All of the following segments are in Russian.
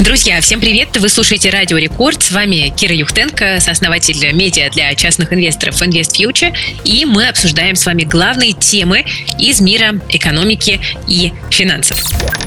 Друзья, всем привет! Вы слушаете Радио Рекорд. С вами Кира Юхтенко, сооснователь медиа для частных инвесторов Invest Future. И мы обсуждаем с вами главные темы из мира экономики и финансов.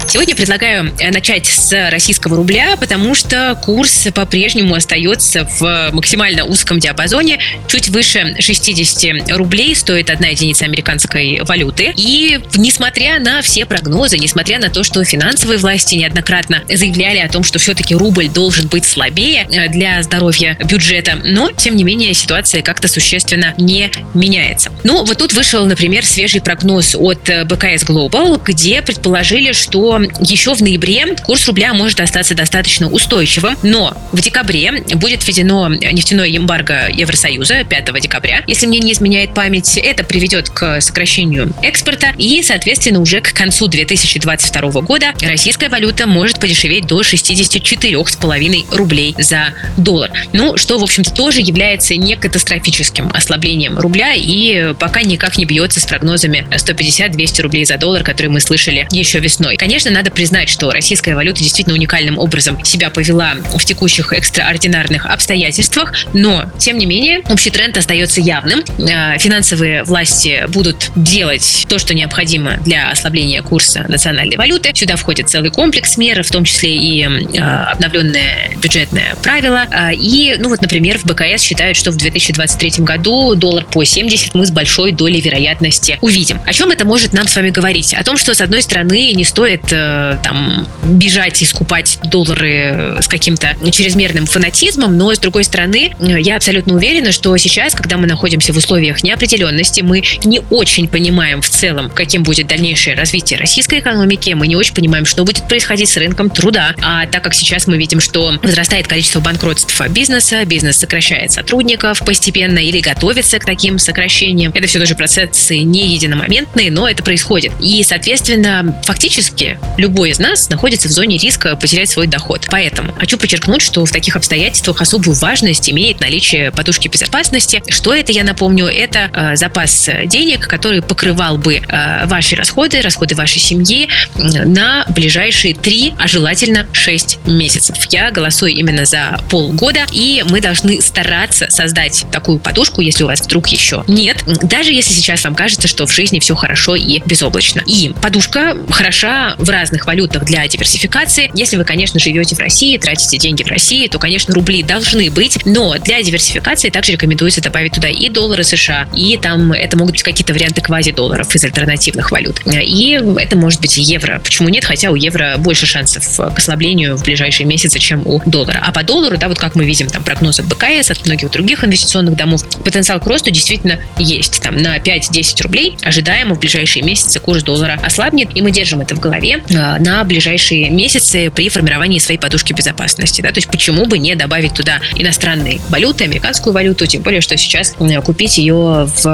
Сегодня предлагаю начать с российского рубля, потому что курс по-прежнему остается в максимально узком диапазоне. Чуть выше 60 рублей стоит одна единица американской валюты. И несмотря на все прогнозы, несмотря на то, что финансовые власти неоднократно заявляли о том, том, что все-таки рубль должен быть слабее э, для здоровья бюджета, но, тем не менее, ситуация как-то существенно не меняется. Ну, вот тут вышел, например, свежий прогноз от э, БКС Global, где предположили, что еще в ноябре курс рубля может остаться достаточно устойчивым, но в декабре будет введено нефтяное эмбарго Евросоюза 5 декабря. Если мне не изменяет память, это приведет к сокращению экспорта и, соответственно, уже к концу 2022 года российская валюта может подешеветь до 60 64,5 рублей за доллар. Ну, что, в общем-то, тоже является не катастрофическим ослаблением рубля и пока никак не бьется с прогнозами 150-200 рублей за доллар, которые мы слышали еще весной. Конечно, надо признать, что российская валюта действительно уникальным образом себя повела в текущих экстраординарных обстоятельствах, но, тем не менее, общий тренд остается явным. А, финансовые власти будут делать то, что необходимо для ослабления курса национальной валюты. Сюда входит целый комплекс мер, в том числе и Э, обновленное бюджетное правило. А, и, ну вот, например, в БКС считают, что в 2023 году доллар по 70 мы с большой долей вероятности увидим. О чем это может нам с вами говорить? О том, что, с одной стороны, не стоит э, там бежать и скупать доллары с каким-то чрезмерным фанатизмом, но, с другой стороны, я абсолютно уверена, что сейчас, когда мы находимся в условиях неопределенности, мы не очень понимаем в целом, каким будет дальнейшее развитие российской экономики, мы не очень понимаем, что будет происходить с рынком труда, а так как сейчас мы видим, что возрастает количество банкротств бизнеса, бизнес сокращает сотрудников постепенно или готовится к таким сокращениям. Это все тоже процессы не единомоментные, но это происходит. И, соответственно, фактически любой из нас находится в зоне риска потерять свой доход. Поэтому хочу подчеркнуть, что в таких обстоятельствах особую важность имеет наличие подушки безопасности. Что это, я напомню, это э, запас денег, который покрывал бы э, ваши расходы, расходы вашей семьи на ближайшие 3, а желательно 6 месяцев. Я голосую именно за полгода, и мы должны стараться создать такую подушку, если у вас вдруг еще нет, даже если сейчас вам кажется, что в жизни все хорошо и безоблачно. И подушка хороша в разных валютах для диверсификации. Если вы, конечно, живете в России, тратите деньги в России, то, конечно, рубли должны быть, но для диверсификации также рекомендуется добавить туда и доллары США, и там это могут быть какие-то варианты квази-долларов из альтернативных валют. И это может быть и евро. Почему нет? Хотя у евро больше шансов к ослаблению снижению в ближайшие месяцы, чем у доллара. А по доллару, да, вот как мы видим там прогнозы от БКС, от многих других инвестиционных домов, потенциал к росту действительно есть. Там на 5-10 рублей ожидаемо в ближайшие месяцы курс доллара ослабнет, и мы держим это в голове э, на ближайшие месяцы при формировании своей подушки безопасности. Да? То есть почему бы не добавить туда иностранные валюты, американскую валюту, тем более, что сейчас купить ее в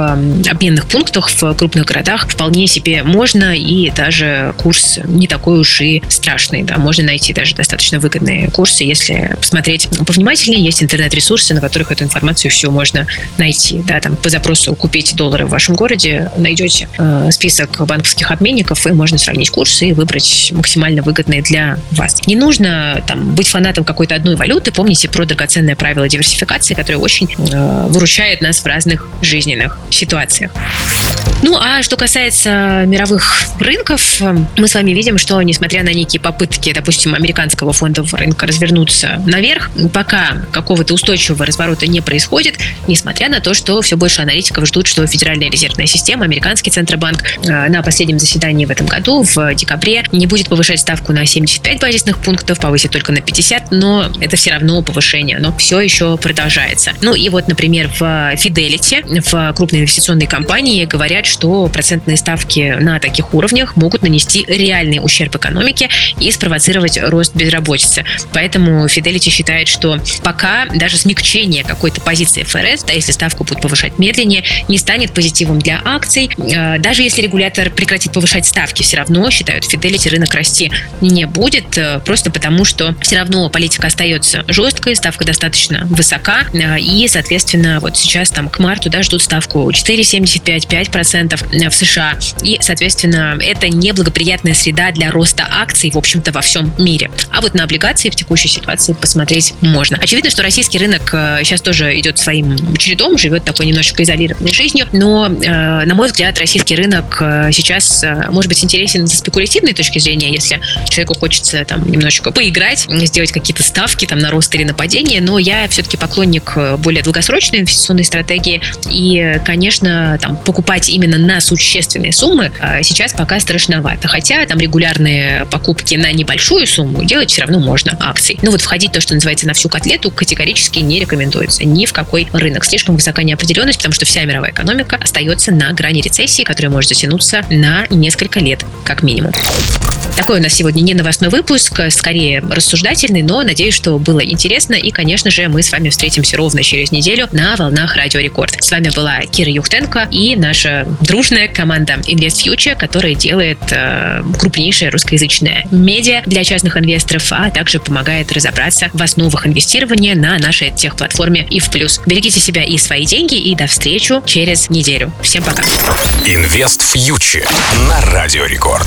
обменных пунктах в крупных городах вполне себе можно, и даже курс не такой уж и страшный. Да? Можно найти даже достаточно выгодные курсы, если посмотреть повнимательнее. Есть интернет-ресурсы, на которых эту информацию все можно найти. Да, там по запросу «купить доллары в вашем городе» найдете э, список банковских обменников, и можно сравнить курсы и выбрать максимально выгодные для вас. Не нужно там, быть фанатом какой-то одной валюты. Помните про драгоценное правило диверсификации, которое очень э, выручает нас в разных жизненных ситуациях. Ну, а что касается мировых рынков, мы с вами видим, что несмотря на некие попытки, допустим, американского фондового рынка развернуться наверх, пока какого-то устойчивого разворота не происходит, несмотря на то, что все больше аналитиков ждут, что Федеральная резервная система, американский центробанк э, на последнем заседании в этом году, в декабре, не будет повышать ставку на 75 базисных пунктов, повысит только на 50, но это все равно повышение, но все еще продолжается. Ну и вот, например, в Fidelity, в крупной инвестиционной компании говорят, что процентные ставки на таких уровнях могут нанести реальный ущерб экономике и спровоцировать рост безработицы. Поэтому Fidelity считает, что пока даже смягчение какой-то позиции ФРС, да, если ставку будут повышать медленнее, не станет позитивом для акций. Э, даже если регулятор прекратит повышать ставки, все равно, считают Fidelity, рынок расти не будет, э, просто потому что все равно политика остается жесткой, ставка достаточно высока, э, и, соответственно, вот сейчас там к марту да, ждут ставку 4,75-5% в США, и, соответственно, это неблагоприятная среда для роста акций, в общем-то, во всем мире. А вот на облигации в текущей ситуации посмотреть можно. Очевидно, что российский рынок сейчас тоже идет своим чередом, живет такой немножечко изолированной жизнью, но, на мой взгляд, российский рынок сейчас может быть интересен с спекулятивной точки зрения, если человеку хочется там немножечко поиграть, сделать какие-то ставки там на рост или на падение, но я все-таки поклонник э, более долгосрочной инвестиционной стратегии, и, конечно, там покупать именно на существенные суммы э, сейчас пока страшновато, хотя там регулярные покупки на небольшую сумму делать все равно можно акций. Ну вот входить то, что называется на всю котлету, категорически не рекомендуется ни в какой рынок. Слишком высока неопределенность, потому что вся мировая экономика остается на грани рецессии, которая может затянуться на несколько лет, как минимум. Такой у нас сегодня не новостной выпуск, скорее рассуждательный, но надеюсь, что было интересно. И, конечно же, мы с вами встретимся ровно через неделю на волнах Радио Рекорд. С вами была Кира Юхтенко и наша дружная команда Invest Future, которая делает э, крупнейшее русскоязычное медиа для частных инвесторов, а также помогает разобраться в основах инвестирования на нашей техплатформе и в плюс. Берегите себя и свои деньги, и до встречи через неделю. Всем пока. Инвест Фьючер на Радио Рекорд.